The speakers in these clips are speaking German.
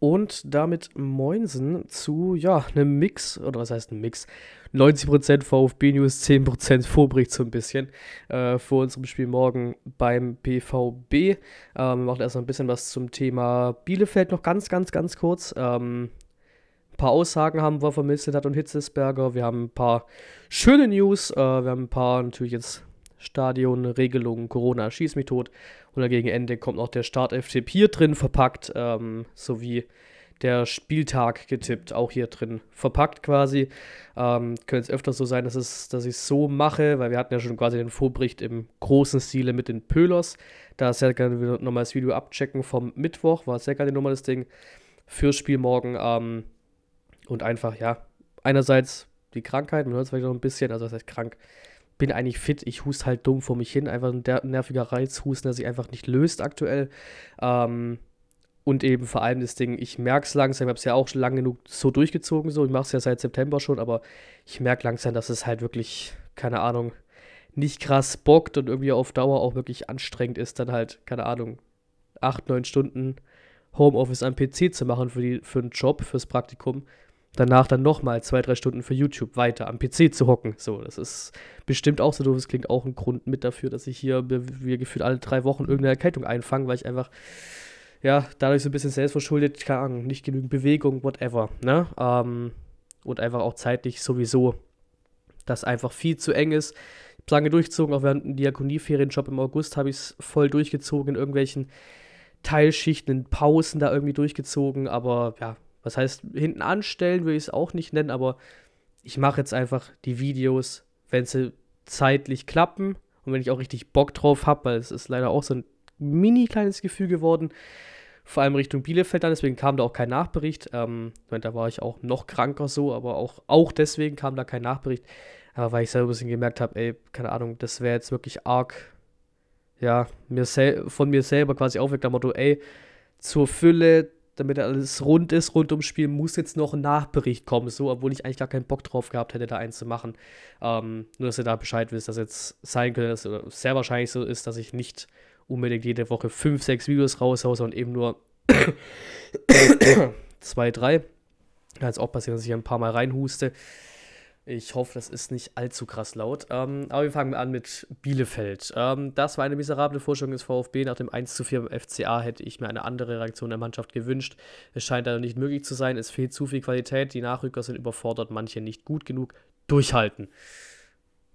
und damit Moinsen zu, ja, einem Mix, oder was heißt ein Mix? 90% VfB News, 10% Vorbericht so ein bisschen äh, vor unserem Spiel morgen beim BVB. Ähm, wir machen erstmal ein bisschen was zum Thema Bielefeld noch ganz, ganz, ganz kurz. Ähm, ein paar Aussagen haben wir von Milstedt und Hitzesberger. Wir haben ein paar schöne News. Äh, wir haben ein paar natürlich jetzt Stadionregelungen, Corona, schieß mich tot. Und gegen Ende kommt noch der Start-FTP hier drin verpackt, ähm, sowie der Spieltag getippt, auch hier drin verpackt quasi. Ähm, könnte es öfter so sein, dass, es, dass ich es so mache, weil wir hatten ja schon quasi den Vorbericht im großen Stile mit den Pölers. Da sehr gerne nochmal das Video abchecken vom Mittwoch, war sehr gerne nochmal das Ding fürs Spiel morgen. Ähm, und einfach, ja, einerseits die Krankheit, man hört es vielleicht noch ein bisschen, also das heißt krank, bin eigentlich fit, ich hust halt dumm vor mich hin, einfach ein nerviger Reizhusten, der sich einfach nicht löst aktuell. Ähm, und eben vor allem das Ding, ich merke es langsam, ich habe es ja auch schon lange genug so durchgezogen, so, ich mache es ja seit September schon, aber ich merke langsam, dass es halt wirklich, keine Ahnung, nicht krass bockt und irgendwie auf Dauer auch wirklich anstrengend ist, dann halt, keine Ahnung, acht, neun Stunden Homeoffice am PC zu machen für, die, für einen Job, fürs Praktikum danach dann nochmal zwei, drei Stunden für YouTube weiter am PC zu hocken. So, das ist bestimmt auch so doof. Das klingt auch ein Grund mit dafür, dass ich hier wie gefühlt alle drei Wochen irgendeine Erkältung einfange, weil ich einfach, ja, dadurch so ein bisschen selbstverschuldet, keine Ahnung, nicht genügend Bewegung, whatever, ne? Ähm, und einfach auch zeitlich sowieso, das einfach viel zu eng ist. Ich lange durchgezogen, auch während dem Diakonieferienjob im August habe ich es voll durchgezogen in irgendwelchen Teilschichten, in Pausen da irgendwie durchgezogen, aber ja, was heißt, hinten anstellen würde ich es auch nicht nennen, aber ich mache jetzt einfach die Videos, wenn sie zeitlich klappen und wenn ich auch richtig Bock drauf habe, weil es ist leider auch so ein mini kleines Gefühl geworden, vor allem Richtung Bielefeld dann, deswegen kam da auch kein Nachbericht. Ähm, da war ich auch noch kranker so, aber auch, auch deswegen kam da kein Nachbericht. Aber weil ich selber ein bisschen gemerkt habe, ey, keine Ahnung, das wäre jetzt wirklich arg, ja, mir von mir selber quasi aufweckt, am Motto, ey, zur Fülle damit alles rund ist, rund ums Spiel, muss jetzt noch ein Nachbericht kommen, so, obwohl ich eigentlich gar keinen Bock drauf gehabt hätte, da eins zu machen. Ähm, nur, dass ihr da Bescheid wisst, dass jetzt sein könnte, dass es sehr wahrscheinlich so ist, dass ich nicht unbedingt jede Woche fünf, sechs Videos raushaue, sondern eben nur zwei, drei. Kann es auch passieren, dass ich ein paar Mal reinhuste. Ich hoffe, das ist nicht allzu krass laut. Ähm, aber wir fangen an mit Bielefeld. Ähm, das war eine miserable Vorstellung des VfB. Nach dem 1 zu 4 beim FCA hätte ich mir eine andere Reaktion der Mannschaft gewünscht. Es scheint leider nicht möglich zu sein. Es fehlt zu viel Qualität. Die Nachrücker sind überfordert, manche nicht gut genug. Durchhalten.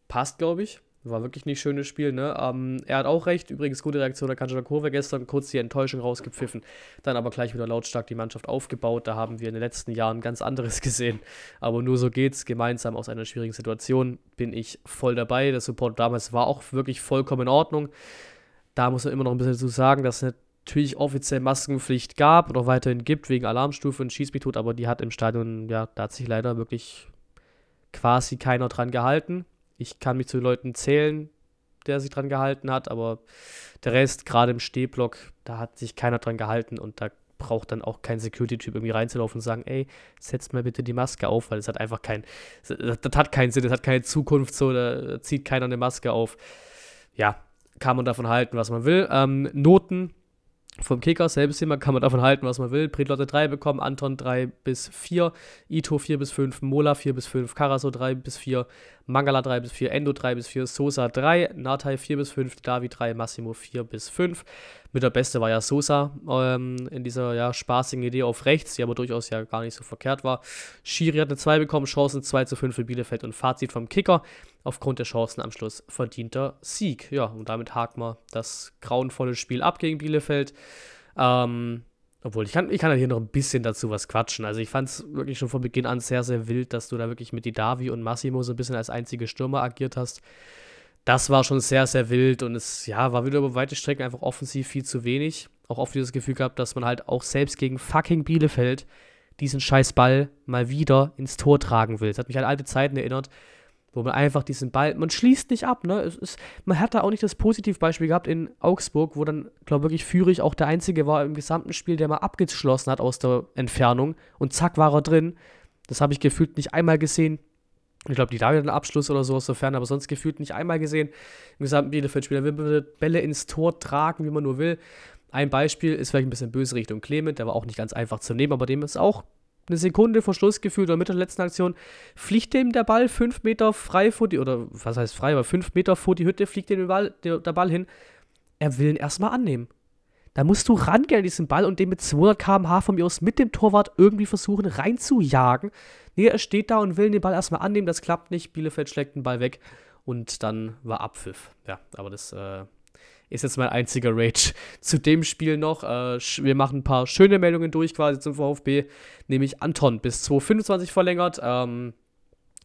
Passt, glaube ich. War wirklich nicht schönes Spiel, ne? Ähm, er hat auch recht. Übrigens, gute Reaktion der Kanjana Kurve gestern. Kurz die Enttäuschung rausgepfiffen. Dann aber gleich wieder lautstark die Mannschaft aufgebaut. Da haben wir in den letzten Jahren ganz anderes gesehen. Aber nur so geht's. Gemeinsam aus einer schwierigen Situation bin ich voll dabei. Der Support damals war auch wirklich vollkommen in Ordnung. Da muss man immer noch ein bisschen dazu sagen, dass es natürlich offiziell Maskenpflicht gab und auch weiterhin gibt wegen Alarmstufe und Schießmitod. Aber die hat im Stadion, ja, da hat sich leider wirklich quasi keiner dran gehalten ich kann mich zu Leuten zählen, der sich dran gehalten hat, aber der Rest, gerade im Stehblock, da hat sich keiner dran gehalten und da braucht dann auch kein Security-Typ irgendwie reinzulaufen und sagen, ey, setzt mal bitte die Maske auf, weil es hat einfach kein, das, das hat keinen Sinn, das hat keine Zukunft, so, da zieht keiner eine Maske auf. Ja, kann man davon halten, was man will. Ähm, Noten vom Kicker, selbes Thema, kann man davon halten, was man will. Predlotte 3 bekommen, Anton 3 bis 4, Ito 4 bis 5, Mola 4 bis 5, Karaso 3 bis 4, Mangala 3 bis 4, Endo 3 bis 4, Sosa 3, Natai 4 bis 5, Davi 3, Massimo 4 bis 5. Mit der Beste war ja Sosa ähm, in dieser ja, spaßigen Idee auf rechts, die aber durchaus ja gar nicht so verkehrt war. Schiri hat eine 2 bekommen, Chancen 2 zu 5 für Bielefeld und Fazit vom Kicker. Aufgrund der Chancen am Schluss verdienter Sieg. Ja, und damit haken wir das grauenvolle Spiel ab gegen Bielefeld. Ähm, obwohl, ich kann, ich kann halt hier noch ein bisschen dazu was quatschen. Also ich fand es wirklich schon von Beginn an sehr, sehr wild, dass du da wirklich mit Didavi und Massimo so ein bisschen als einzige Stürmer agiert hast. Das war schon sehr, sehr wild und es ja, war wieder über weite Strecken einfach offensiv viel zu wenig. Auch oft dieses Gefühl gehabt, dass man halt auch selbst gegen fucking Bielefeld diesen scheiß Ball mal wieder ins Tor tragen will. Das hat mich an alte Zeiten erinnert, wo man einfach diesen Ball, man schließt nicht ab, ne? Es ist, man hat da auch nicht das Positivbeispiel gehabt in Augsburg, wo dann, glaube ich, Führig auch der Einzige war im gesamten Spiel, der mal abgeschlossen hat aus der Entfernung und zack war er drin. Das habe ich gefühlt nicht einmal gesehen. Ich glaube, die da einen Abschluss oder so aus der Ferne, aber sonst gefühlt nicht einmal gesehen. Im gesamten Bielefeld-Spiel. Er will Bälle ins Tor tragen, wie man nur will. ein Beispiel ist vielleicht ein bisschen böse Richtung Clement, der war auch nicht ganz einfach zu nehmen, aber dem ist auch eine Sekunde vor Schluss gefühlt oder mit der letzten Aktion, fliegt dem der Ball fünf Meter frei vor die, oder was heißt frei, aber fünf Meter vor die Hütte, fliegt dem der Ball, der, der Ball hin. Er will ihn erstmal annehmen. Da musst du rangehen an diesen Ball und den mit 200 km/h von mir aus mit dem Torwart irgendwie versuchen reinzujagen. Nee, er steht da und will den Ball erstmal annehmen, das klappt nicht. Bielefeld schlägt den Ball weg und dann war Abpfiff. Ja, aber das äh, ist jetzt mein einziger Rage zu dem Spiel noch. Äh, wir machen ein paar schöne Meldungen durch quasi zum VfB, nämlich Anton bis 2025 verlängert. Ähm,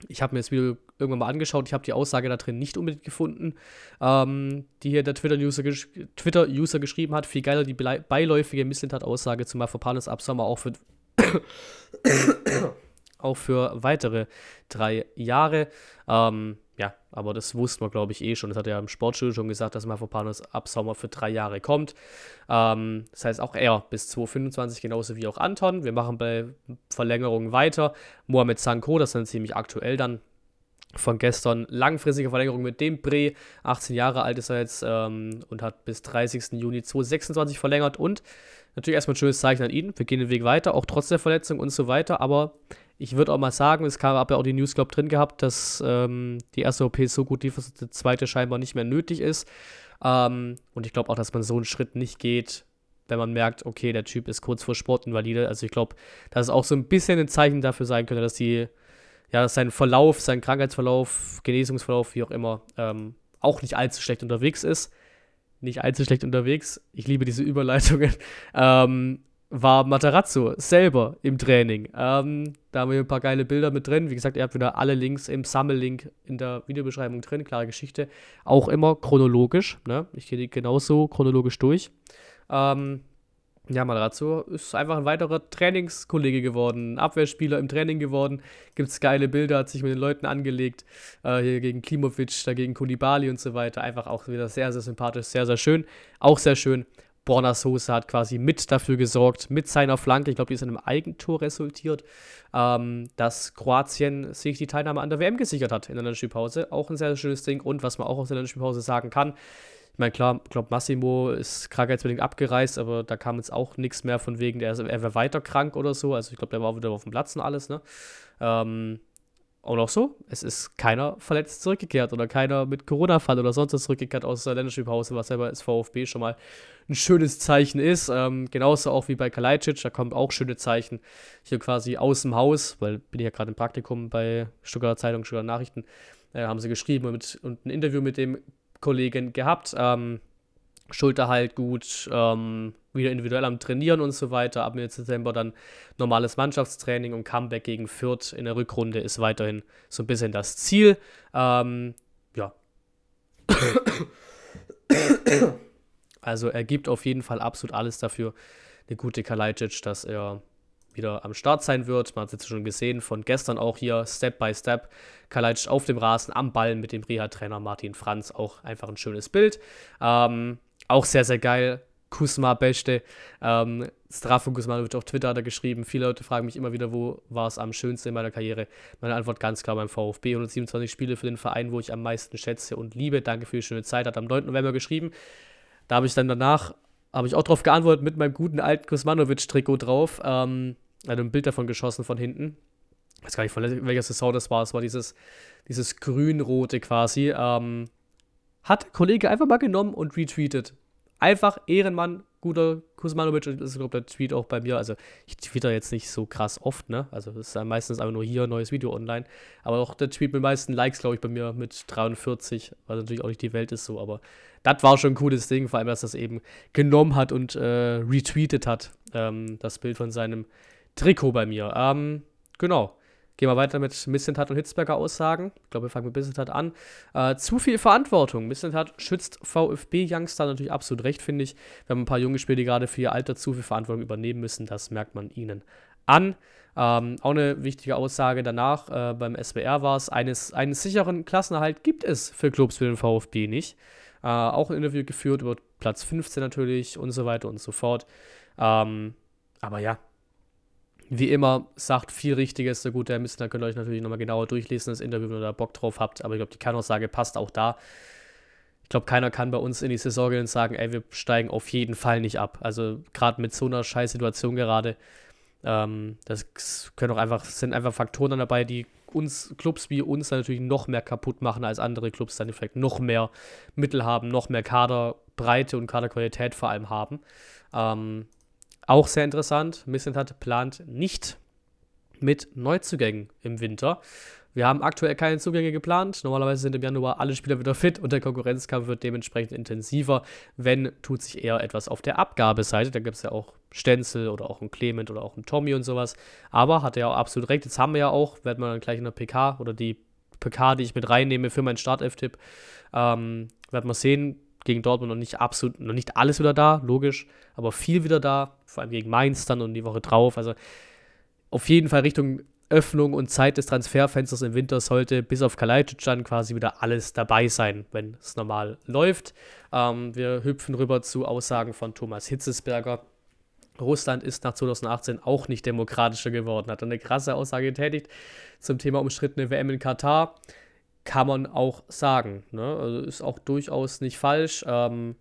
ich habe mir das Video irgendwann mal angeschaut, ich habe die Aussage da drin nicht unbedingt gefunden, ähm, die hier der Twitter-User gesch Twitter geschrieben hat. Viel geiler die beiläufige Misslintat-Aussage zu Mafropanus Absommer auch für, auch für weitere drei Jahre. Ähm, ja, aber das wussten wir, glaube ich, eh schon. Das hat er ja im Sportstudio schon gesagt, dass Mafropanos ab Sommer für drei Jahre kommt. Ähm, das heißt auch er bis 2025, genauso wie auch Anton. Wir machen bei Verlängerungen weiter. Mohamed Sanko, das ist dann ziemlich aktuell dann von gestern. Langfristige Verlängerung mit dem Bre. 18 Jahre alt ist er jetzt ähm, und hat bis 30. Juni 2026 verlängert. Und natürlich erstmal ein schönes Zeichen an ihn. Wir gehen den Weg weiter, auch trotz der Verletzung und so weiter. Aber ich würde auch mal sagen, es kam ja auch die News, glaube drin gehabt, dass ähm, die erste OP so gut lief, dass die zweite scheinbar nicht mehr nötig ist. Ähm, und ich glaube auch, dass man so einen Schritt nicht geht, wenn man merkt, okay, der Typ ist kurz vor Sportinvalide. Also ich glaube, dass es auch so ein bisschen ein Zeichen dafür sein könnte, dass die, ja, dass sein Verlauf, sein Krankheitsverlauf, Genesungsverlauf, wie auch immer, ähm, auch nicht allzu schlecht unterwegs ist. Nicht allzu schlecht unterwegs. Ich liebe diese Überleitungen. Ähm, war Matarazzo selber im Training. Ähm, da haben wir ein paar geile Bilder mit drin. Wie gesagt, ihr habt wieder alle Links im Sammellink in der Videobeschreibung drin. Klare Geschichte. Auch immer chronologisch. Ne? Ich gehe die genauso chronologisch durch. Ähm, ja, Matarazzo ist einfach ein weiterer Trainingskollege geworden, Abwehrspieler im Training geworden. Gibt es geile Bilder, hat sich mit den Leuten angelegt. Äh, hier gegen Klimovic, dagegen Kulibali und so weiter. Einfach auch wieder sehr, sehr sympathisch, sehr, sehr schön. Auch sehr schön Borna Sosa hat quasi mit dafür gesorgt, mit seiner Flanke, ich glaube, die ist in einem Eigentor resultiert, ähm, dass Kroatien sich die Teilnahme an der WM gesichert hat in der Länderspielpause. Auch ein sehr, sehr schönes Ding. Und was man auch aus der Länderspielpause sagen kann, ich meine, klar, ich glaube, Massimo ist krankheitsbedingt abgereist, aber da kam jetzt auch nichts mehr von wegen, der, er wäre weiter krank oder so. Also ich glaube, der war wieder auf dem Platz und alles, ne? Ähm, und auch so, es ist keiner verletzt zurückgekehrt oder keiner mit Corona-Fall oder sonst was zurückgekehrt aus der Länderspielpause, was selber als VfB schon mal ein schönes Zeichen ist. Ähm, genauso auch wie bei Kalajdzic, da kommen auch schöne Zeichen hier quasi aus dem Haus, weil bin ich ja gerade im Praktikum bei Stuttgarter Zeitung, Stuttgarter Nachrichten, äh, haben sie geschrieben und, mit, und, ein Interview mit dem Kollegen gehabt. Ähm, Schulter halt gut, ähm, wieder individuell am Trainieren und so weiter. Ab Mitte Dezember dann normales Mannschaftstraining und Comeback gegen Fürth in der Rückrunde ist weiterhin so ein bisschen das Ziel. Ähm, ja. also er gibt auf jeden Fall absolut alles dafür, eine gute Kalajdzic, dass er wieder am Start sein wird. Man hat es jetzt schon gesehen von gestern auch hier, Step by Step. Kalajdzic auf dem Rasen, am Ball mit dem Reha-Trainer Martin Franz. Auch einfach ein schönes Bild. Ähm, auch sehr, sehr geil. Kusma Beste. Ähm, Strafo Guzmanovic auf Twitter hat er geschrieben. Viele Leute fragen mich immer wieder, wo war es am schönsten in meiner Karriere? Meine Antwort ganz klar beim VfB. 127 Spiele für den Verein, wo ich am meisten schätze und liebe. Danke für die schöne Zeit. Hat am 9. November geschrieben. Da habe ich dann danach, habe ich auch darauf geantwortet mit meinem guten alten Kuzmanovic-Trikot drauf. Ähm, also ein Bild davon geschossen von hinten. Ich weiß gar nicht, von welcher Saison das war. Es war dieses, dieses grün-rote quasi. Ähm, hat der Kollege einfach mal genommen und retweetet. Einfach Ehrenmann, guter Kuzmanovic. Und das ist, glaube ich, der Tweet auch bei mir. Also, ich tweete jetzt nicht so krass oft, ne? Also, es ist ja meistens einfach nur hier ein neues Video online. Aber auch der Tweet mit den meisten Likes, glaube ich, bei mir mit 43. Was natürlich auch nicht die Welt ist so. Aber das war schon ein cooles Ding. Vor allem, dass das eben genommen hat und äh, retweetet hat. Ähm, das Bild von seinem Trikot bei mir. Ähm, genau. Gehen wir weiter mit Missentat und Hitzberger Aussagen. Ich glaube, wir fangen mit Missentat an. Äh, zu viel Verantwortung. Missentat schützt VfB-Youngster natürlich absolut recht, finde ich. Wir haben ein paar junge Spieler, die gerade für ihr Alter zu viel Verantwortung übernehmen müssen. Das merkt man ihnen an. Ähm, auch eine wichtige Aussage danach äh, beim SBR war es, eines, einen sicheren Klassenerhalt gibt es für Clubs wie den VfB nicht. Äh, auch ein Interview geführt über Platz 15 natürlich und so weiter und so fort. Ähm, aber ja, wie immer, sagt viel Richtiges. Der Mist, da könnt ihr euch natürlich nochmal genauer durchlesen, das Interview, wenn ihr da Bock drauf habt. Aber ich glaube, die Kernaussage passt auch da. ich glaube, keiner kann bei uns in die Saison gehen und sagen, ey, wir steigen auf jeden Fall nicht ab. Also gerade mit so einer scheiß Situation gerade, ähm, das können auch einfach, sind einfach Faktoren dabei, die uns, Clubs wie uns dann natürlich noch mehr kaputt machen als andere Clubs dann vielleicht noch mehr Mittel haben, noch mehr Kaderbreite und Kaderqualität vor allem haben. Ähm, auch sehr interessant, Missentat plant nicht mit Neuzugängen im Winter. Wir haben aktuell keine Zugänge geplant. Normalerweise sind im Januar alle Spieler wieder fit und der Konkurrenzkampf wird dementsprechend intensiver. Wenn, tut sich eher etwas auf der Abgabeseite. Da gibt es ja auch Stenzel oder auch ein Clement oder auch ein Tommy und sowas. Aber hat er auch absolut recht. Jetzt haben wir ja auch, werden wir dann gleich in der PK oder die PK, die ich mit reinnehme für meinen Startelf-Tipp, ähm, werden wir sehen. Gegen Dortmund noch nicht absolut, noch nicht alles wieder da, logisch, aber viel wieder da, vor allem gegen Mainz dann und die Woche drauf. Also auf jeden Fall Richtung Öffnung und Zeit des Transferfensters im Winter sollte bis auf Kalajdzic dann quasi wieder alles dabei sein, wenn es normal läuft. Ähm, wir hüpfen rüber zu Aussagen von Thomas Hitzesberger. Russland ist nach 2018 auch nicht demokratischer geworden, hat eine krasse Aussage getätigt zum Thema umstrittene WM in Katar. Kann man auch sagen. Ne? Also ist auch durchaus nicht falsch. Ähm,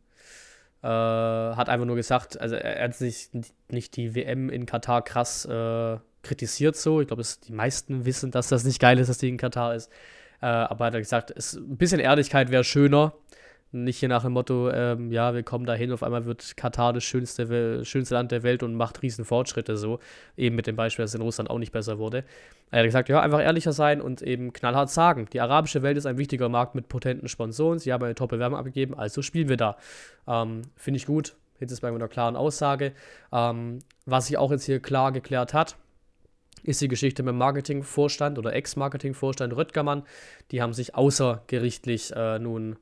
äh, hat einfach nur gesagt, also er hat sich nicht die WM in Katar krass äh, kritisiert so. Ich glaube, die meisten wissen, dass das nicht geil ist, dass die in Katar ist. Äh, aber hat er gesagt, es, ein bisschen Ehrlichkeit wäre schöner. Nicht hier nach dem Motto, ähm, ja, wir kommen dahin, auf einmal wird Katar das schönste, schönste Land der Welt und macht riesen Fortschritte so. Eben mit dem Beispiel, dass es in Russland auch nicht besser wurde. Er hat gesagt, ja, einfach ehrlicher sein und eben knallhart sagen. Die arabische Welt ist ein wichtiger Markt mit potenten Sponsoren. Sie haben eine Top-Bewerbung abgegeben, also spielen wir da. Ähm, Finde ich gut. Hitzesberg mit einer klaren Aussage. Ähm, was sich auch jetzt hier klar geklärt hat, ist die Geschichte mit dem Marketingvorstand oder Ex-Marketingvorstand Röttgermann. Die haben sich außergerichtlich äh, nun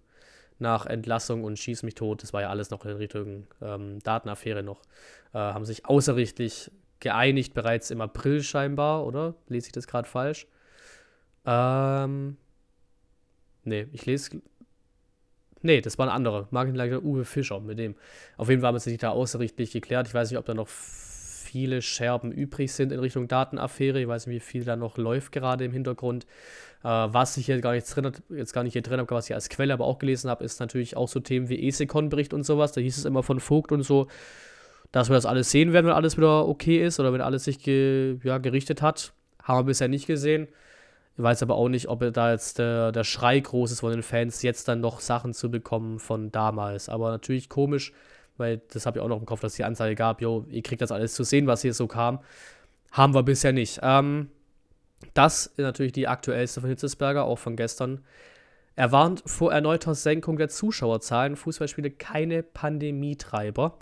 nach Entlassung und Schieß mich tot, das war ja alles noch in Richtung ähm, Datenaffäre noch, äh, haben sich außergerichtlich geeinigt, bereits im April scheinbar, oder? Lese ich das gerade falsch? Ähm, nee, ich lese. Nee, das war ein anderer. Marketingleiter Uwe Fischer mit dem. Auf jeden Fall haben sie sich da außergerichtlich geklärt. Ich weiß nicht, ob da noch viele Scherben übrig sind in Richtung Datenaffäre. Ich weiß nicht, wie viel da noch läuft gerade im Hintergrund. Äh, was ich hier gar nicht drin, jetzt gar nicht hier drin habe, was ich als Quelle aber auch gelesen habe, ist natürlich auch so Themen wie ESECON-Bericht und sowas. Da hieß es immer von Vogt und so, dass wir das alles sehen werden, wenn alles wieder okay ist oder wenn alles sich ge, ja, gerichtet hat. Haben wir bisher nicht gesehen. Ich weiß aber auch nicht, ob da jetzt der, der Schrei groß ist von den Fans, jetzt dann noch Sachen zu bekommen von damals. Aber natürlich komisch, weil das habe ich auch noch im Kopf, dass die Anzeige gab, jo, ihr kriegt das alles zu sehen, was hier so kam. Haben wir bisher nicht. Ähm, das ist natürlich die aktuellste von Hitzesberger, auch von gestern. Er warnt vor erneuter Senkung der Zuschauerzahlen. Fußballspiele keine Pandemietreiber.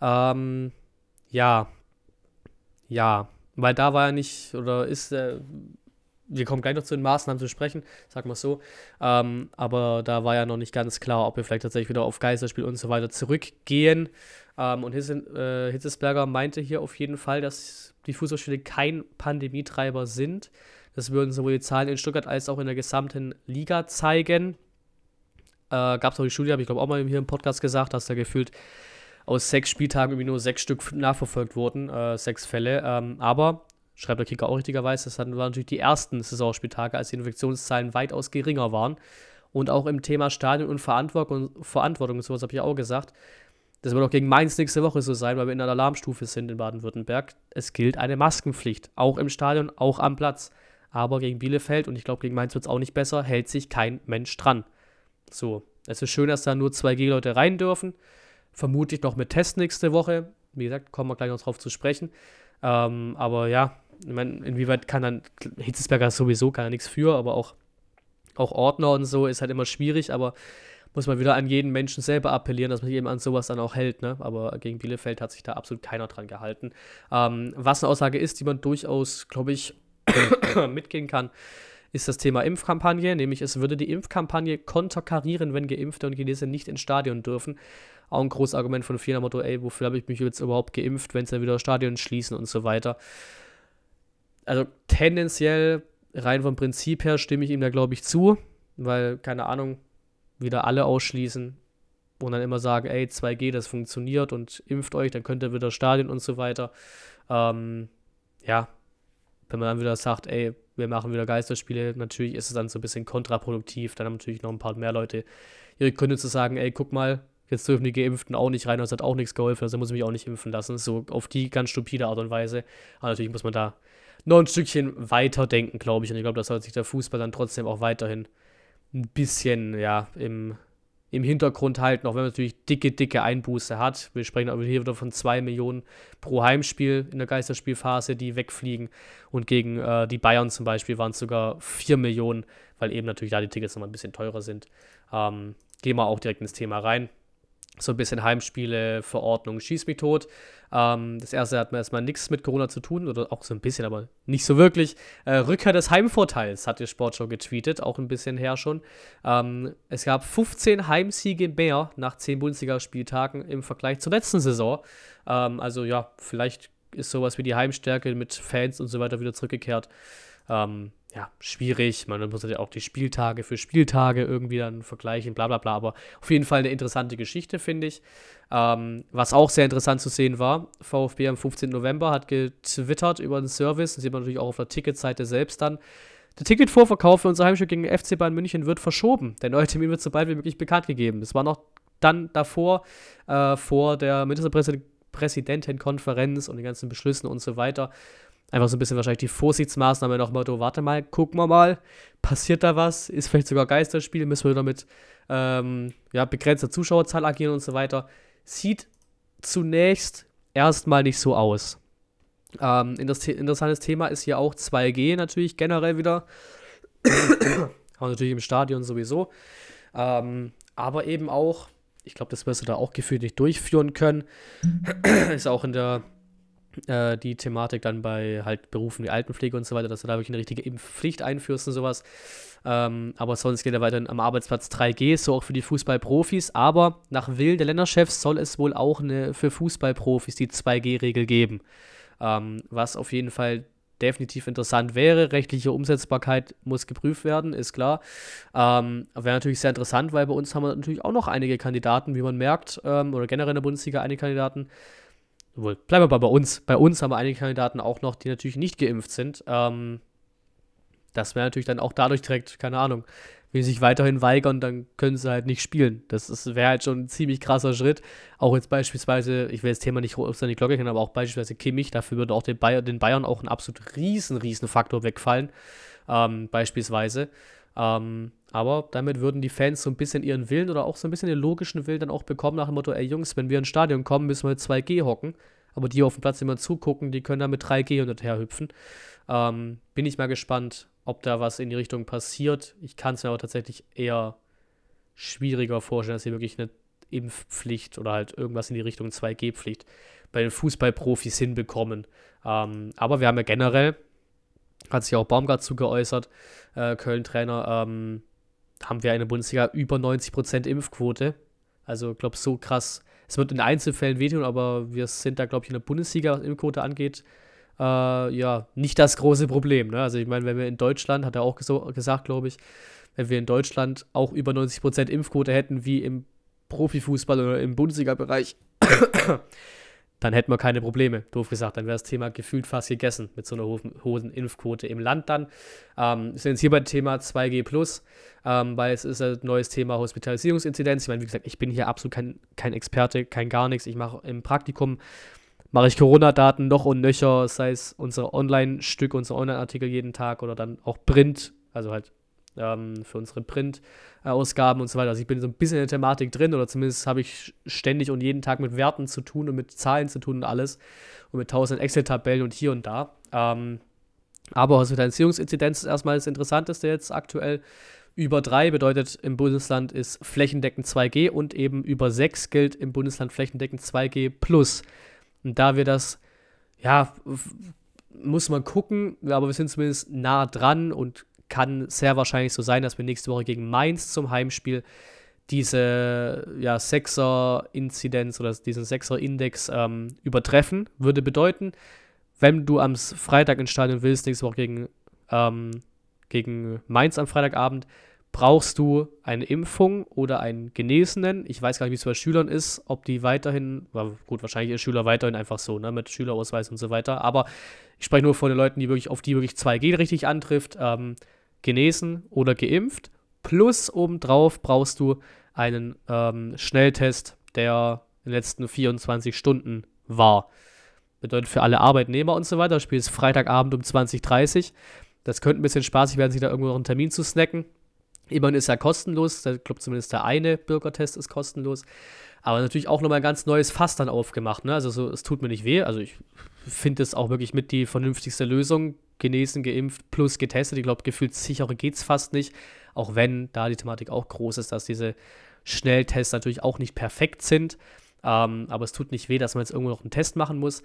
Ähm, ja. Ja. Weil da war er nicht, oder ist, äh, wir kommen gleich noch zu den Maßnahmen zu sprechen, sag mal so. Ähm, aber da war ja noch nicht ganz klar, ob wir vielleicht tatsächlich wieder auf Geisterspiel und so weiter zurückgehen. Ähm, und Hitzen, äh, Hitzesberger meinte hier auf jeden Fall, dass die Fußballspiele kein Pandemietreiber sind. Das würden sowohl die Zahlen in Stuttgart als auch in der gesamten Liga zeigen. Äh, Gab es auch die Studie, habe ich glaube auch mal hier im Podcast gesagt, dass da gefühlt aus sechs Spieltagen irgendwie nur sechs Stück nachverfolgt wurden, äh, sechs Fälle. Ähm, aber schreibt der Kicker auch richtigerweise, das waren natürlich die ersten Saisonspieltage, als die Infektionszahlen weitaus geringer waren. Und auch im Thema Stadion und Verantwortung, und sowas habe ich auch gesagt. Das wird auch gegen Mainz nächste Woche so sein, weil wir in einer Alarmstufe sind in Baden-Württemberg. Es gilt eine Maskenpflicht, auch im Stadion, auch am Platz. Aber gegen Bielefeld, und ich glaube, gegen Mainz wird es auch nicht besser, hält sich kein Mensch dran. So, es ist schön, dass da nur zwei G-Leute rein dürfen. Vermutlich noch mit Test nächste Woche. Wie gesagt, kommen wir gleich noch drauf zu sprechen. Ähm, aber ja, ich meine, inwieweit kann dann, Hitzesberger sowieso er nichts für, aber auch, auch Ordner und so ist halt immer schwierig, aber muss man wieder an jeden Menschen selber appellieren, dass man eben an sowas dann auch hält. Ne? Aber gegen Bielefeld hat sich da absolut keiner dran gehalten. Ähm, was eine Aussage ist, die man durchaus, glaube ich, mitgehen kann, ist das Thema Impfkampagne. Nämlich, es würde die Impfkampagne konterkarieren, wenn Geimpfte und Genese nicht ins Stadion dürfen. Auch ein großes Argument von vielen am Motto, ey, wofür habe ich mich jetzt überhaupt geimpft, wenn sie dann wieder Stadion schließen und so weiter also tendenziell rein vom Prinzip her stimme ich ihm da, glaube ich, zu, weil, keine Ahnung, wieder alle ausschließen und dann immer sagen, ey, 2G, das funktioniert und impft euch, dann könnt ihr wieder Stadion und so weiter. Ähm, ja, wenn man dann wieder sagt, ey, wir machen wieder Geisterspiele. Natürlich ist es dann so ein bisschen kontraproduktiv. Dann haben natürlich noch ein paar mehr Leute ihre Gründe zu sagen, ey, guck mal, jetzt dürfen die Geimpften auch nicht rein, das hat auch nichts geholfen, also muss ich mich auch nicht impfen lassen. So auf die ganz stupide Art und Weise. Aber natürlich muss man da noch ein Stückchen weiter denken, glaube ich. Und ich glaube, da sollte sich der Fußball dann trotzdem auch weiterhin ein bisschen, ja, im im Hintergrund halten, auch wenn man natürlich dicke, dicke Einbuße hat. Wir sprechen aber hier wieder von 2 Millionen pro Heimspiel in der Geisterspielphase, die wegfliegen. Und gegen äh, die Bayern zum Beispiel waren es sogar 4 Millionen, weil eben natürlich da die Tickets nochmal ein bisschen teurer sind. Ähm, gehen wir auch direkt ins Thema rein so ein bisschen Heimspiele, Verordnung, schieß mich tot. Ähm, das erste hat mir erstmal nichts mit Corona zu tun, oder auch so ein bisschen, aber nicht so wirklich. Äh, Rückkehr des Heimvorteils hat die Sportshow getweetet, auch ein bisschen her schon. Ähm, es gab 15 Heimsiege mehr nach 10 Bundesligaspieltagen im Vergleich zur letzten Saison. Ähm, also ja, vielleicht ist sowas wie die Heimstärke mit Fans und so weiter wieder zurückgekehrt. Ähm, ja, schwierig. Man muss ja auch die Spieltage für Spieltage irgendwie dann vergleichen, bla bla bla. Aber auf jeden Fall eine interessante Geschichte, finde ich. Ähm, was auch sehr interessant zu sehen war, VfB am 15. November hat getwittert über den Service, das sieht man natürlich auch auf der Ticketseite selbst dann. Der Ticketvorverkauf für unser Heimspiel gegen FC Bayern München wird verschoben. Der neue Termin wird so bald wie möglich bekannt gegeben. Es war noch dann davor, äh, vor der Ministerpräsidentenkonferenz und den ganzen Beschlüssen und so weiter, einfach so ein bisschen wahrscheinlich die Vorsichtsmaßnahme noch Motto, warte mal, gucken wir mal, passiert da was, ist vielleicht sogar Geisterspiel, müssen wir wieder mit ähm, ja, begrenzter Zuschauerzahl agieren und so weiter. Sieht zunächst erstmal nicht so aus. Ähm, interessantes Thema ist hier auch 2G natürlich generell wieder. Aber natürlich im Stadion sowieso. Ähm, aber eben auch, ich glaube, das wirst du da auch gefühlt nicht durchführen können. ist auch in der äh, die Thematik dann bei halt Berufen wie Altenpflege und so weiter, dass du da wirklich eine richtige Impfpflicht einführst und sowas. Ähm, aber sonst geht er weiterhin am Arbeitsplatz 3G, so auch für die Fußballprofis. Aber nach Willen der Länderchefs soll es wohl auch eine für Fußballprofis die 2G-Regel geben. Ähm, was auf jeden Fall definitiv interessant wäre. Rechtliche Umsetzbarkeit muss geprüft werden, ist klar. Ähm, wäre natürlich sehr interessant, weil bei uns haben wir natürlich auch noch einige Kandidaten, wie man merkt, ähm, oder generell in der Bundesliga einige Kandidaten, Wohl, bleiben wir bei uns. Bei uns haben wir einige Kandidaten auch noch, die natürlich nicht geimpft sind. Ähm, das wäre natürlich dann auch dadurch direkt, keine Ahnung, wenn sie sich weiterhin weigern, dann können sie halt nicht spielen. Das wäre halt schon ein ziemlich krasser Schritt. Auch jetzt beispielsweise, ich will das Thema nicht auf seine Glocke kennen, aber auch beispielsweise Kimmich, dafür würde auch den, Bayern, den Bayern auch ein absolut riesen, riesen Faktor wegfallen. Ähm, beispielsweise. Ähm, aber damit würden die Fans so ein bisschen ihren Willen oder auch so ein bisschen den logischen Willen dann auch bekommen, nach dem Motto: Ey Jungs, wenn wir ins Stadion kommen, müssen wir mit 2G hocken. Aber die auf dem Platz immer zugucken, die können da mit 3G hin und her hüpfen. Ähm, bin ich mal gespannt, ob da was in die Richtung passiert. Ich kann es mir aber tatsächlich eher schwieriger vorstellen, dass sie wirklich eine Impfpflicht oder halt irgendwas in die Richtung 2G-Pflicht bei den Fußballprofis hinbekommen. Ähm, aber wir haben ja generell, hat sich auch Baumgart zugeäußert, äh, Köln-Trainer, ähm, haben wir eine Bundesliga über 90% Impfquote. Also, ich glaube, so krass. Es wird in Einzelfällen wehtun, aber wir sind da, glaube ich, in der Bundesliga, was Impfquote angeht, äh, ja, nicht das große Problem. Ne? Also, ich meine, wenn wir in Deutschland, hat er auch gesagt, glaube ich, wenn wir in Deutschland auch über 90% Impfquote hätten, wie im Profifußball oder im Bundesliga-Bereich, dann hätten wir keine Probleme. Doof gesagt, dann wäre das Thema gefühlt fast gegessen mit so einer hohen, Impfquote im Land dann. Ähm, sind jetzt hier beim Thema 2G+, ähm, weil es ist ein neues Thema Hospitalisierungsinzidenz. Ich meine, wie gesagt, ich bin hier absolut kein, kein Experte, kein gar nichts. Ich mache im Praktikum mache ich Corona-Daten noch und nöcher, sei es unser Online-Stück, unser Online-Artikel jeden Tag oder dann auch Print, also halt ähm, für unsere Print-Ausgaben und so weiter. Also ich bin so ein bisschen in der Thematik drin oder zumindest habe ich ständig und jeden Tag mit Werten zu tun und mit Zahlen zu tun und alles und mit tausend Excel-Tabellen und hier und da. Ähm, aber Hospitalisierungsinzidenz ist erstmal das Interessanteste jetzt aktuell. Über 3 bedeutet im Bundesland ist flächendeckend 2G und eben über 6 gilt im Bundesland flächendeckend 2G plus. Und da wir das, ja, muss man gucken, aber wir sind zumindest nah dran und kann sehr wahrscheinlich so sein, dass wir nächste Woche gegen Mainz zum Heimspiel diese ja, Sechser-Inzidenz oder diesen Sechser-Index ähm, übertreffen. Würde bedeuten, wenn du am Freitag ins Stadion willst, nächste Woche gegen, ähm, gegen Mainz am Freitagabend, brauchst du eine Impfung oder einen Genesenen. Ich weiß gar nicht, wie es bei Schülern ist, ob die weiterhin, gut, wahrscheinlich ist Schüler weiterhin einfach so, ne, mit Schülerausweis und so weiter. Aber ich spreche nur von den Leuten, die wirklich, auf die wirklich 2G richtig antrifft, ähm, genesen oder geimpft. Plus obendrauf brauchst du einen ähm, Schnelltest, der in den letzten 24 Stunden war. Bedeutet für alle Arbeitnehmer und so weiter. Das Spiel ist Freitagabend um 20.30 Das könnte ein bisschen spaßig werden, sich da irgendwo noch einen Termin zu snacken. Immerhin ist er kostenlos. Ich glaube, zumindest der eine Bürgertest ist kostenlos. Aber natürlich auch nochmal ein ganz neues Fass dann aufgemacht. Ne? Also so, es tut mir nicht weh. Also ich finde es auch wirklich mit die vernünftigste Lösung. Genesen, geimpft plus getestet. Ich glaube, gefühlt sicherer geht es fast nicht. Auch wenn da die Thematik auch groß ist, dass diese Schnelltests natürlich auch nicht perfekt sind. Ähm, aber es tut nicht weh, dass man jetzt irgendwo noch einen Test machen muss.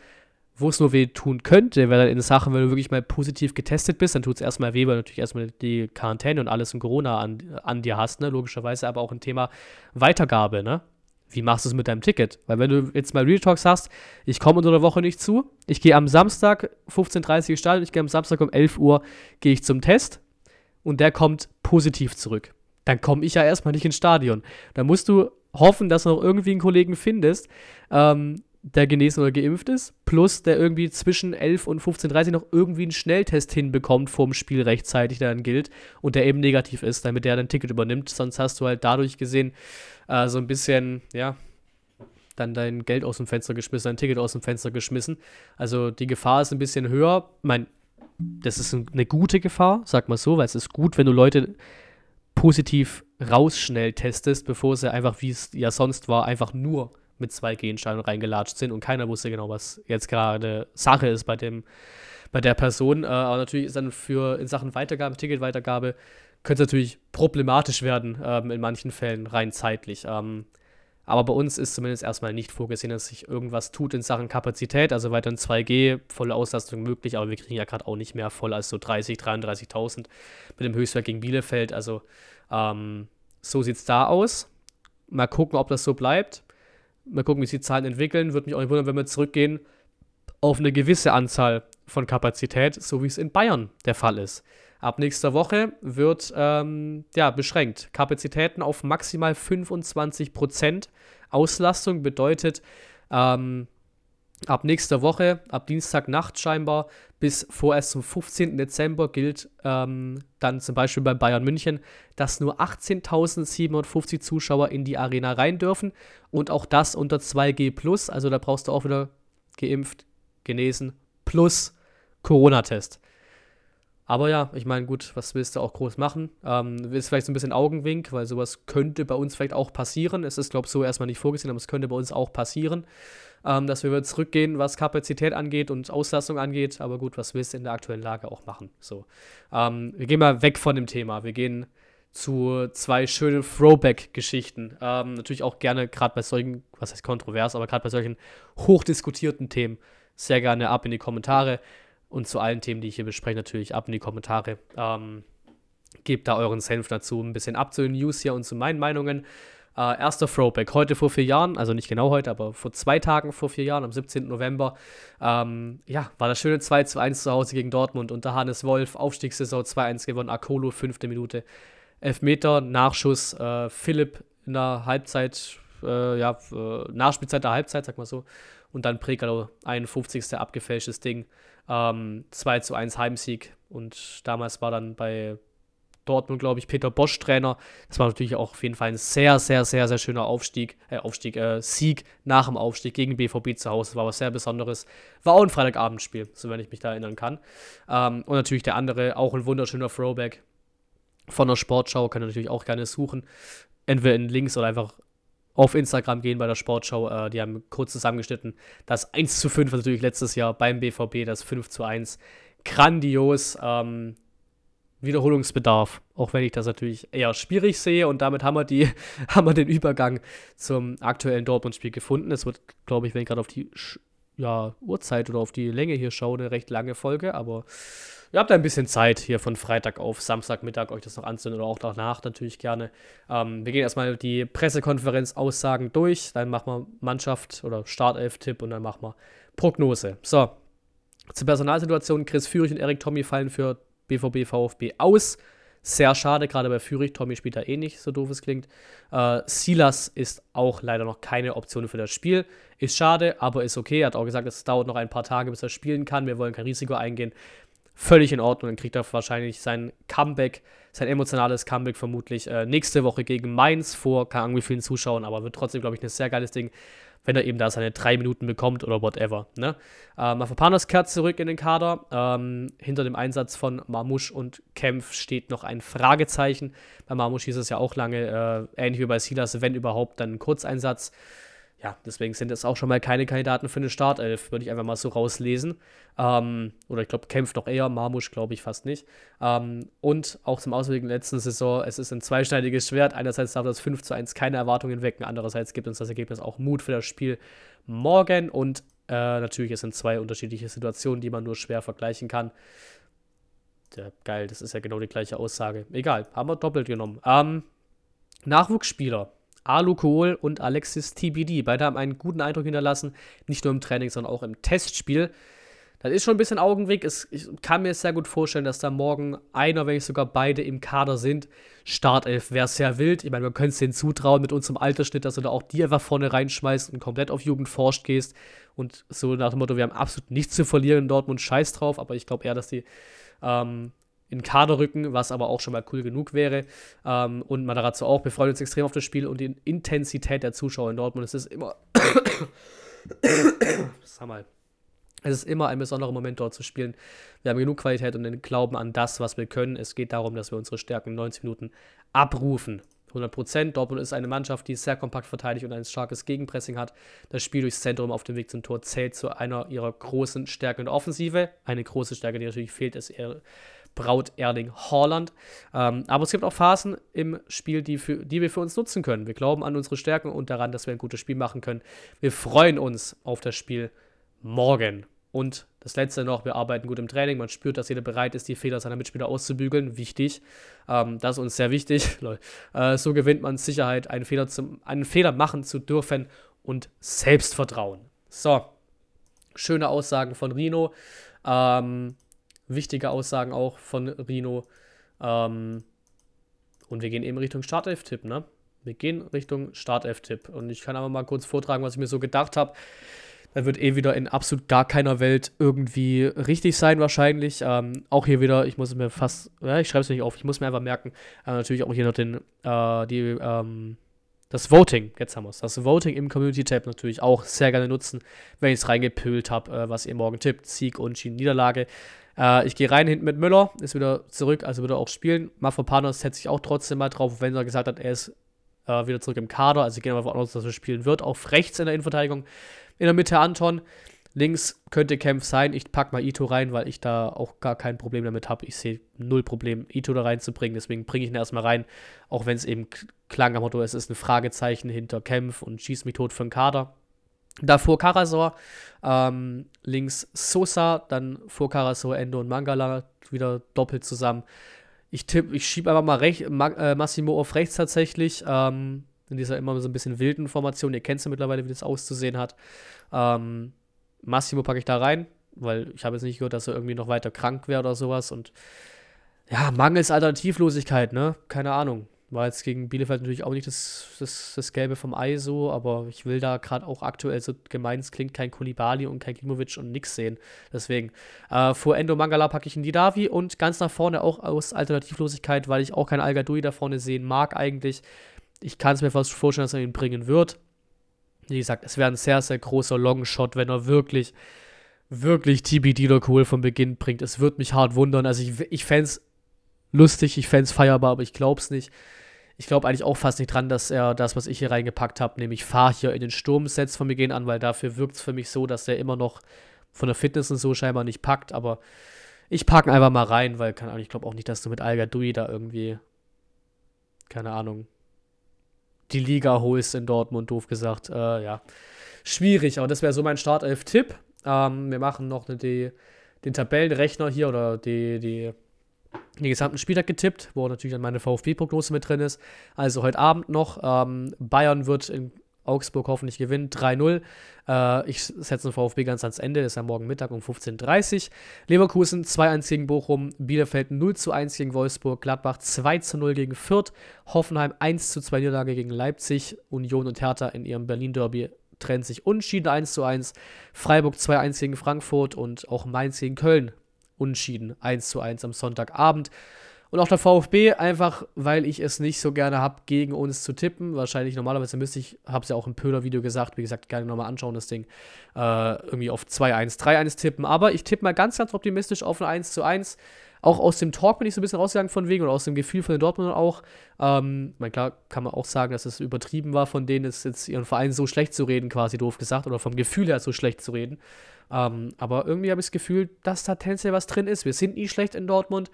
Wo es nur weh tun könnte, wäre dann in Sachen, wenn du wirklich mal positiv getestet bist, dann tut es erstmal weh, weil du natürlich erstmal die Quarantäne und alles in Corona an, an dir hast, ne? logischerweise, aber auch ein Thema Weitergabe, ne? Wie machst du es mit deinem Ticket? Weil wenn du jetzt mal Real Talks hast, ich komme unter der Woche nicht zu, ich gehe am Samstag 15.30 Uhr starten, ich gehe am Samstag um 11 Uhr, gehe ich zum Test und der kommt positiv zurück. Dann komme ich ja erstmal nicht ins Stadion. Dann musst du hoffen, dass du noch irgendwie einen Kollegen findest, ähm, der genesen oder geimpft ist, plus der irgendwie zwischen 11 und 15.30 Uhr noch irgendwie einen Schnelltest hinbekommt vorm Spiel rechtzeitig, der dann gilt und der eben negativ ist, damit der dein Ticket übernimmt. Sonst hast du halt dadurch gesehen äh, so ein bisschen, ja, dann dein Geld aus dem Fenster geschmissen, dein Ticket aus dem Fenster geschmissen. Also die Gefahr ist ein bisschen höher. Ich meine, das ist eine gute Gefahr, sag mal so, weil es ist gut, wenn du Leute positiv rausschnell testest, bevor sie einfach, wie es ja sonst war, einfach nur mit zwei Gensteinen reingelatscht sind und keiner wusste genau, was jetzt gerade Sache ist bei dem, bei der Person. Äh, aber natürlich ist dann für in Sachen Weitergabe, Ticketweitergabe, könnte es natürlich problematisch werden, ähm, in manchen Fällen rein zeitlich. Ähm, aber bei uns ist zumindest erstmal nicht vorgesehen, dass sich irgendwas tut in Sachen Kapazität. Also weiterhin 2G, volle Auslastung möglich, aber wir kriegen ja gerade auch nicht mehr voll als so 30, 33.000 mit dem Höchstwert gegen Bielefeld. Also ähm, so sieht es da aus. Mal gucken, ob das so bleibt. Mal gucken, wie sich die Zahlen entwickeln. Würde mich auch nicht wundern, wenn wir zurückgehen auf eine gewisse Anzahl von Kapazität, so wie es in Bayern der Fall ist. Ab nächster Woche wird ähm, ja, beschränkt. Kapazitäten auf maximal 25% Auslastung bedeutet, ähm, ab nächster Woche, ab Dienstagnacht scheinbar, bis vorerst zum 15. Dezember gilt ähm, dann zum Beispiel bei Bayern München, dass nur 18.750 Zuschauer in die Arena rein dürfen und auch das unter 2G+, also da brauchst du auch wieder geimpft, genesen, plus Corona-Test. Aber ja, ich meine, gut, was willst du auch groß machen? Ähm, ist vielleicht so ein bisschen Augenwink, weil sowas könnte bei uns vielleicht auch passieren. Es ist, glaube ich, so erstmal nicht vorgesehen, aber es könnte bei uns auch passieren, ähm, dass wir wieder zurückgehen, was Kapazität angeht und Auslastung angeht. Aber gut, was willst du in der aktuellen Lage auch machen? So. Ähm, wir gehen mal weg von dem Thema. Wir gehen zu zwei schönen Throwback-Geschichten. Ähm, natürlich auch gerne, gerade bei solchen, was heißt kontrovers, aber gerade bei solchen hochdiskutierten Themen, sehr gerne ab in die Kommentare. Und zu allen Themen, die ich hier bespreche, natürlich ab in die Kommentare. Ähm, gebt da euren Senf dazu, ein bisschen ab zu den News hier und zu meinen Meinungen. Äh, erster Throwback, heute vor vier Jahren, also nicht genau heute, aber vor zwei Tagen vor vier Jahren, am 17. November, ähm, ja, war das schöne 2 zu 1 zu Hause gegen Dortmund unter Hannes Wolf, Aufstiegssaison 2-1 gewonnen, Akolo, fünfte Minute, Elfmeter, Nachschuss, äh, Philipp in der Halbzeit, äh, ja, äh, Nachspielzeit der Halbzeit, sag mal so, und dann Prekalo, 51. abgefälschtes Ding, ähm, 2 zu 1 Heimsieg. Und damals war dann bei Dortmund, glaube ich, Peter Bosch Trainer. Das war natürlich auch auf jeden Fall ein sehr, sehr, sehr, sehr schöner Aufstieg, äh, Aufstieg, äh, Sieg nach dem Aufstieg gegen BVB zu Hause. Das war was sehr Besonderes. War auch ein Freitagabendspiel, so wenn ich mich da erinnern kann. Ähm, und natürlich der andere, auch ein wunderschöner Throwback von der Sportschau, kann ihr natürlich auch gerne suchen. Entweder in Links oder einfach auf Instagram gehen bei der Sportschau. Äh, die haben kurz zusammengeschnitten. Das 1 zu 5 natürlich letztes Jahr beim BVB, das 5 zu 1. Grandios. Ähm, Wiederholungsbedarf, auch wenn ich das natürlich eher schwierig sehe. Und damit haben wir, die, haben wir den Übergang zum aktuellen Dortmund-Spiel gefunden. Es wird, glaube ich, wenn ich gerade auf die ja, Uhrzeit oder auf die Länge hier schaue, eine recht lange Folge. Aber ihr habt ein bisschen Zeit, hier von Freitag auf Samstagmittag euch das noch anzunehmen oder auch danach natürlich gerne. Ähm, wir gehen erstmal die Pressekonferenz-Aussagen durch, dann machen wir Mannschaft oder Startelf-Tipp und dann machen wir Prognose. So, zur Personalsituation: Chris Führig und Erik Tommy fallen für BVB VfB aus. Sehr schade, gerade bei Fürich. Tommy spielt da eh nicht, so doof es klingt. Äh, Silas ist auch leider noch keine Option für das Spiel. Ist schade, aber ist okay. Er hat auch gesagt, es dauert noch ein paar Tage, bis er spielen kann. Wir wollen kein Risiko eingehen. Völlig in Ordnung. Dann kriegt er wahrscheinlich sein Comeback, sein emotionales Comeback vermutlich äh, nächste Woche gegen Mainz vor, keine Ahnung wie vielen Zuschauern, aber wird trotzdem, glaube ich, ein sehr geiles Ding wenn er eben da seine drei Minuten bekommt oder whatever. Ne? Äh, Mafapanos kehrt zurück in den Kader. Ähm, hinter dem Einsatz von Marmusch und Kempf steht noch ein Fragezeichen. Bei Marmusch hieß es ja auch lange, äh, ähnlich wie bei Silas, wenn überhaupt, dann ein Kurzeinsatz ja, deswegen sind es auch schon mal keine Kandidaten für eine Startelf, würde ich einfach mal so rauslesen. Ähm, oder ich glaube, kämpft noch eher, Marmusch glaube ich fast nicht. Ähm, und auch zum Ausblick der letzten Saison, es ist ein zweischneidiges Schwert. Einerseits darf das 5 zu 1 keine Erwartungen wecken, andererseits gibt uns das Ergebnis auch Mut für das Spiel morgen. Und äh, natürlich, es sind zwei unterschiedliche Situationen, die man nur schwer vergleichen kann. Ja, geil, das ist ja genau die gleiche Aussage. Egal, haben wir doppelt genommen. Ähm, Nachwuchsspieler Alu Kohl und Alexis TBD. Beide haben einen guten Eindruck hinterlassen, nicht nur im Training, sondern auch im Testspiel. Das ist schon ein bisschen Augenblick. Es, ich kann mir sehr gut vorstellen, dass da morgen einer, wenn nicht sogar beide im Kader sind. Startelf wäre sehr wild. Ich meine, wir können es denen zutrauen mit unserem Altersschnitt, dass du da auch die einfach vorne reinschmeißt und komplett auf Jugend forscht gehst. Und so nach dem Motto, wir haben absolut nichts zu verlieren in Dortmund, scheiß drauf. Aber ich glaube eher, dass die ähm, in den Kader rücken, was aber auch schon mal cool genug wäre. Ähm, und Matarazzo auch. Wir freuen uns extrem auf das Spiel und die Intensität der Zuschauer in Dortmund. Es ist immer. Sag mal. Es ist immer ein besonderer Moment dort zu spielen. Wir haben genug Qualität und den Glauben an das, was wir können. Es geht darum, dass wir unsere Stärken in 90 Minuten abrufen. 100 Prozent. Dortmund ist eine Mannschaft, die sehr kompakt verteidigt und ein starkes Gegenpressing hat. Das Spiel durchs Zentrum auf dem Weg zum Tor zählt zu einer ihrer großen Stärken in der Offensive. Eine große Stärke, die natürlich fehlt, ist eher Braut Erling Haaland. Ähm, aber es gibt auch Phasen im Spiel, die, für, die wir für uns nutzen können. Wir glauben an unsere Stärken und daran, dass wir ein gutes Spiel machen können. Wir freuen uns auf das Spiel morgen. Und das letzte noch, wir arbeiten gut im Training. Man spürt, dass jeder bereit ist, die Fehler seiner Mitspieler auszubügeln. Wichtig. Ähm, das ist uns sehr wichtig. äh, so gewinnt man Sicherheit, einen Fehler, zum, einen Fehler machen zu dürfen und Selbstvertrauen. So, schöne Aussagen von Rino. Ähm, wichtige Aussagen auch von Rino. Ähm, und wir gehen eben Richtung Startelf-Tipp, ne? Wir gehen Richtung Startelf-Tipp. Und ich kann aber mal kurz vortragen, was ich mir so gedacht habe. Dann wird eh wieder in absolut gar keiner Welt irgendwie richtig sein, wahrscheinlich. Ähm, auch hier wieder, ich muss mir fast, ja, ich schreibe es nicht auf, ich muss mir einfach merken, äh, natürlich auch hier noch den, äh, die, ähm, das Voting, jetzt haben wir es. Das Voting im Community-Tab natürlich auch sehr gerne nutzen, wenn ich es reingepölt habe, äh, was ihr morgen tippt. Sieg, und Niederlage. Äh, ich gehe rein hinten mit Müller, ist wieder zurück, also wird er auch spielen. Mafropanos setzt sich auch trotzdem mal drauf, wenn er gesagt hat, er ist äh, wieder zurück im Kader. Also gehen wir davon aus, dass er spielen wird. Auf rechts in der Innenverteidigung. In der Mitte Anton. Links könnte Kempf sein. Ich packe mal Ito rein, weil ich da auch gar kein Problem damit habe. Ich sehe null Problem, Ito da reinzubringen. Deswegen bringe ich ihn erstmal rein. Auch wenn es eben klang am Motto, es ist ein Fragezeichen hinter Kempf und schießt mich tot für den Kader. Davor Karasor, ähm, links Sosa, dann vor Karasor Endo und Mangala wieder doppelt zusammen. Ich tippe, ich schiebe einfach mal recht, Ma äh, Massimo auf rechts tatsächlich. Ähm, in dieser immer so ein bisschen wilden Formation. Ihr kennt ja mittlerweile, wie das auszusehen hat. Ähm, Massimo packe ich da rein, weil ich habe jetzt nicht gehört, dass er irgendwie noch weiter krank wäre oder sowas. Und ja, mangels Alternativlosigkeit, ne? Keine Ahnung. War jetzt gegen Bielefeld natürlich auch nicht das, das, das Gelbe vom Ei so, aber ich will da gerade auch aktuell so gemein, es klingt kein Kulibali und kein Klimovic und nix sehen. Deswegen, äh, vor Endo Mangala packe ich in die Davi und ganz nach vorne auch aus Alternativlosigkeit, weil ich auch keinen al da vorne sehen mag eigentlich. Ich kann es mir fast vorstellen, dass er ihn bringen wird. Wie gesagt, es wäre ein sehr, sehr großer Longshot, wenn er wirklich, wirklich TBD cool von Beginn bringt. Es würde mich hart wundern. Also ich, ich fände es lustig, ich fände es feierbar, aber ich glaube es nicht. Ich glaube eigentlich auch fast nicht dran, dass er das, was ich hier reingepackt habe, nämlich fahr hier in den Sturm setzt von Beginn an, weil dafür wirkt es für mich so, dass er immer noch von der Fitness und so scheinbar nicht packt, aber ich packe einfach mal rein, weil kann, ich glaube auch nicht, dass du mit Alga Dui da irgendwie, keine Ahnung, die Liga holst in Dortmund, doof gesagt. Äh, ja, schwierig, aber das wäre so mein Startelf-Tipp. Ähm, wir machen noch eine, die, den Tabellenrechner hier oder die, die den gesamten Spieltag getippt, wo natürlich dann meine VfB-Prognose mit drin ist. Also heute Abend noch. Ähm, Bayern wird in, Augsburg hoffentlich gewinnt. 3-0. Äh, ich setze den VfB ganz ans Ende. Das ist ja morgen Mittag um 15.30 Uhr. Leverkusen 2-1 gegen Bochum. Bielefeld 0-1 gegen Wolfsburg. Gladbach 2-0 gegen Fürth. Hoffenheim 1-2 Niederlage gegen Leipzig. Union und Hertha in ihrem Berlin-Derby trennt sich unschieden 1-1. Freiburg 2-1 gegen Frankfurt und auch Mainz gegen Köln unschieden 1-1 am Sonntagabend. Und auch der VfB, einfach weil ich es nicht so gerne habe, gegen uns zu tippen. Wahrscheinlich normalerweise müsste ich, habe es ja auch im Pöhler-Video gesagt, wie gesagt, gerne nochmal anschauen, das Ding. Äh, irgendwie auf 2-1, 3-1 tippen. Aber ich tippe mal ganz, ganz optimistisch auf ein 1 1. Auch aus dem Talk bin ich so ein bisschen rausgegangen von wegen oder aus dem Gefühl von den Dortmundern auch. Ähm, mein, klar kann man auch sagen, dass es übertrieben war, von denen es jetzt ihren Verein so schlecht zu reden, quasi doof gesagt, oder vom Gefühl her so schlecht zu reden. Ähm, aber irgendwie habe ich das Gefühl, dass da tendenziell was drin ist. Wir sind nie schlecht in Dortmund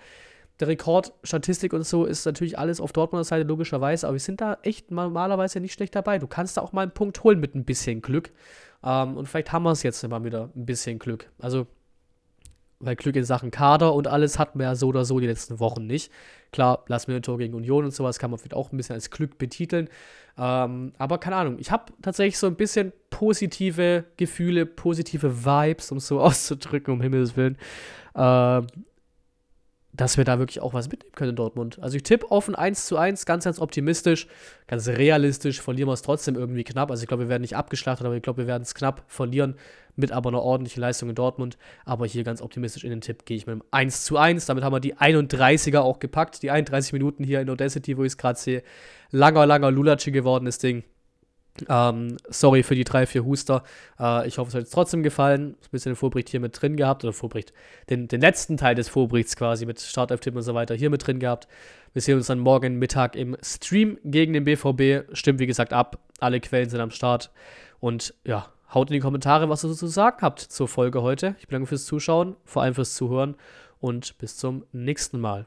der Rekord, Statistik und so ist natürlich alles auf Dortmunder Seite logischerweise, aber wir sind da echt normalerweise nicht schlecht dabei. Du kannst da auch mal einen Punkt holen mit ein bisschen Glück. Ähm, und vielleicht haben wir es jetzt immer wieder ein bisschen Glück. Also, weil Glück in Sachen Kader und alles hatten wir ja so oder so die letzten Wochen nicht. Klar, lass mir ein Tor gegen Union und sowas kann man vielleicht auch ein bisschen als Glück betiteln. Ähm, aber keine Ahnung, ich habe tatsächlich so ein bisschen positive Gefühle, positive Vibes, um es so auszudrücken, um Himmels Willen. Ähm, dass wir da wirklich auch was mitnehmen können in Dortmund. Also ich tippe auf ein 1 zu 1, ganz, ganz optimistisch, ganz realistisch, verlieren wir es trotzdem irgendwie knapp. Also ich glaube, wir werden nicht abgeschlachtet, aber ich glaube, wir werden es knapp verlieren, mit aber einer ordentlichen Leistung in Dortmund. Aber hier ganz optimistisch in den Tipp gehe ich mit einem 1 zu 1. Damit haben wir die 31er auch gepackt. Die 31 Minuten hier in Audacity, wo ich es gerade sehe. Langer, langer Lulatschi gewordenes Ding. Ähm, sorry für die drei, vier Huster. Äh, ich hoffe, es hat euch trotzdem gefallen. Ein bisschen den Vorbericht hier mit drin gehabt. Oder Vorbericht, den, den letzten Teil des Vorberichts quasi mit Startelf-Tipp und so weiter hier mit drin gehabt. Wir sehen uns dann morgen Mittag im Stream gegen den BVB. Stimmt, wie gesagt, ab. Alle Quellen sind am Start. Und ja, haut in die Kommentare, was ihr zu sagen habt zur Folge heute. Ich bedanke fürs Zuschauen, vor allem fürs Zuhören und bis zum nächsten Mal.